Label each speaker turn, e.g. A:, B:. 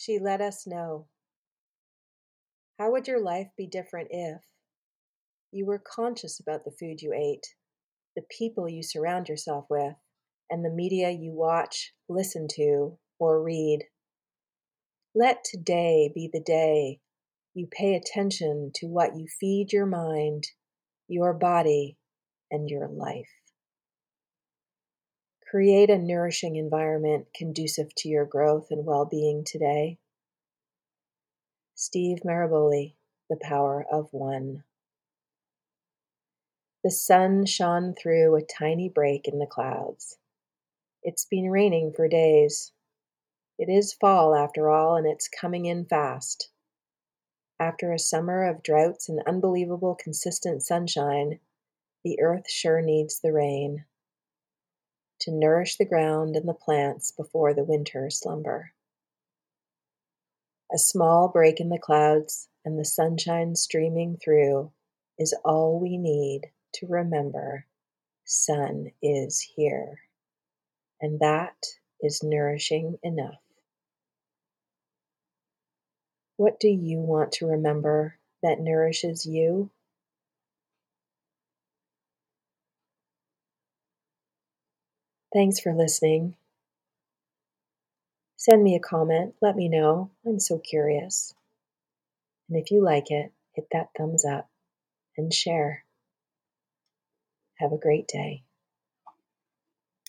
A: She let us know. How would your life be different if you were conscious about the food you ate, the people you surround yourself with, and the media you watch, listen to, or read? Let today be the day you pay attention to what you feed your mind, your body, and your life. Create a nourishing environment conducive to your growth and well being today. Steve Maraboli, The Power of One. The sun shone through a tiny break in the clouds. It's been raining for days. It is fall after all, and it's coming in fast. After a summer of droughts and unbelievable consistent sunshine, the earth sure needs the rain to nourish the ground and the plants before the winter slumber. A small break in the clouds and the sunshine streaming through is all we need to remember sun is here. And that is nourishing enough. What do you want to remember that nourishes you? Thanks for listening. Send me a comment, let me know. I'm so curious. And if you like it, hit that thumbs up and share. Have a great day.